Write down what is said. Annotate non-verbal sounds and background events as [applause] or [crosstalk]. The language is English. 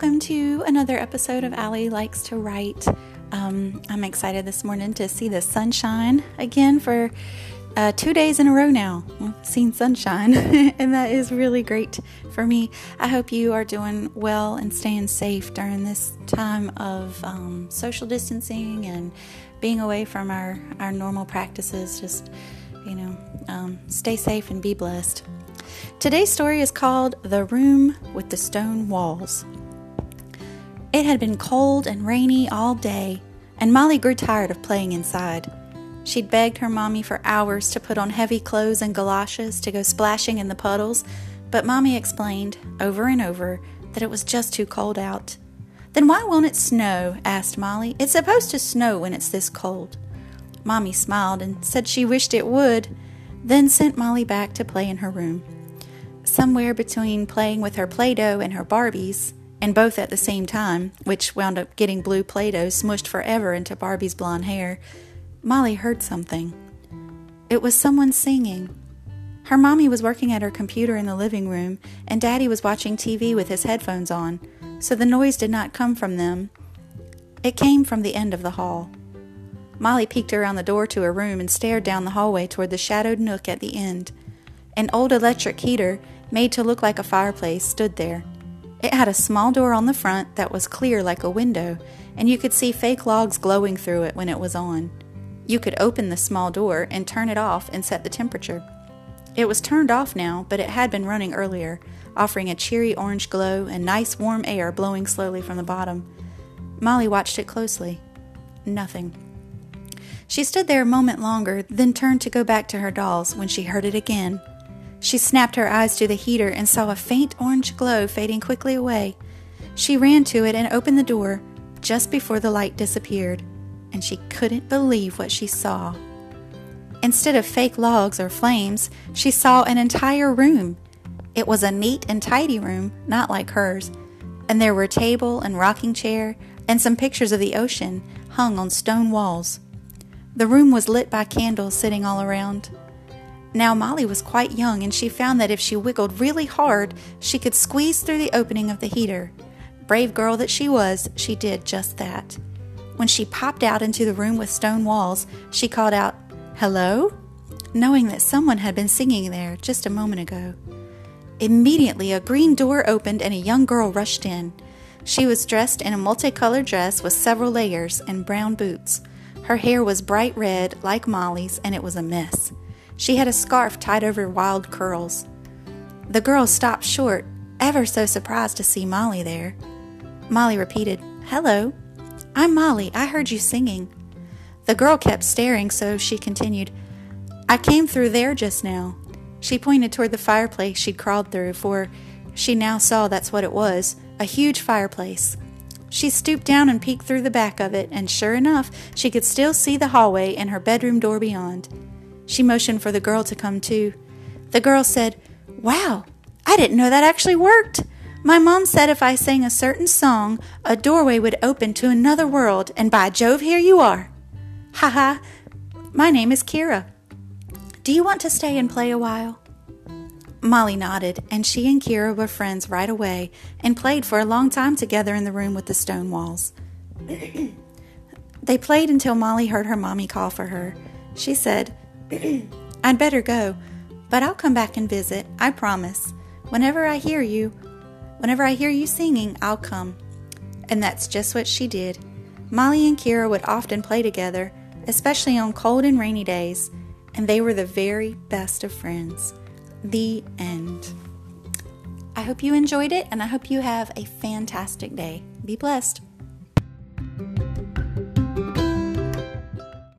welcome to another episode of Allie Likes to Write. Um, I'm excited this morning to see the sunshine again for uh, two days in a row now. I've seen sunshine, [laughs] and that is really great for me. I hope you are doing well and staying safe during this time of um, social distancing and being away from our, our normal practices. Just, you know, um, stay safe and be blessed. Today's story is called The Room with the Stone Walls. It had been cold and rainy all day, and Molly grew tired of playing inside. She'd begged her mommy for hours to put on heavy clothes and galoshes to go splashing in the puddles, but mommy explained over and over that it was just too cold out. Then why won't it snow? asked Molly. It's supposed to snow when it's this cold. Mommy smiled and said she wished it would, then sent Molly back to play in her room somewhere between playing with her Play Doh and her Barbies, and both at the same time, which wound up getting blue Play Doh smushed forever into Barbie's blonde hair, Molly heard something. It was someone singing. Her mommy was working at her computer in the living room, and Daddy was watching TV with his headphones on, so the noise did not come from them. It came from the end of the hall. Molly peeked around the door to her room and stared down the hallway toward the shadowed nook at the end. An old electric heater made to look like a fireplace, stood there. It had a small door on the front that was clear like a window, and you could see fake logs glowing through it when it was on. You could open the small door and turn it off and set the temperature. It was turned off now, but it had been running earlier, offering a cheery orange glow and nice warm air blowing slowly from the bottom. Molly watched it closely. Nothing. She stood there a moment longer, then turned to go back to her dolls when she heard it again she snapped her eyes to the heater and saw a faint orange glow fading quickly away. She ran to it and opened the door just before the light disappeared, and she couldn't believe what she saw. Instead of fake logs or flames, she saw an entire room. It was a neat and tidy room, not like hers, and there were a table and rocking chair and some pictures of the ocean hung on stone walls. The room was lit by candles sitting all around. Now, Molly was quite young, and she found that if she wiggled really hard, she could squeeze through the opening of the heater. Brave girl that she was, she did just that. When she popped out into the room with stone walls, she called out, Hello? knowing that someone had been singing there just a moment ago. Immediately, a green door opened and a young girl rushed in. She was dressed in a multicolored dress with several layers and brown boots. Her hair was bright red, like Molly's, and it was a mess. She had a scarf tied over wild curls. The girl stopped short, ever so surprised to see Molly there. Molly repeated, Hello. I'm Molly. I heard you singing. The girl kept staring, so she continued, I came through there just now. She pointed toward the fireplace she'd crawled through, for she now saw that's what it was a huge fireplace. She stooped down and peeked through the back of it, and sure enough, she could still see the hallway and her bedroom door beyond. She motioned for the girl to come too. The girl said, Wow, I didn't know that actually worked. My mom said if I sang a certain song, a doorway would open to another world, and by Jove, here you are. Ha ha, my name is Kira. Do you want to stay and play a while? Molly nodded, and she and Kira were friends right away and played for a long time together in the room with the stone walls. [clears throat] they played until Molly heard her mommy call for her. She said, [clears throat] I'd better go, but I'll come back and visit, I promise. Whenever I hear you, whenever I hear you singing, I'll come. And that's just what she did. Molly and Kira would often play together, especially on cold and rainy days, and they were the very best of friends. The end. I hope you enjoyed it, and I hope you have a fantastic day. Be blessed.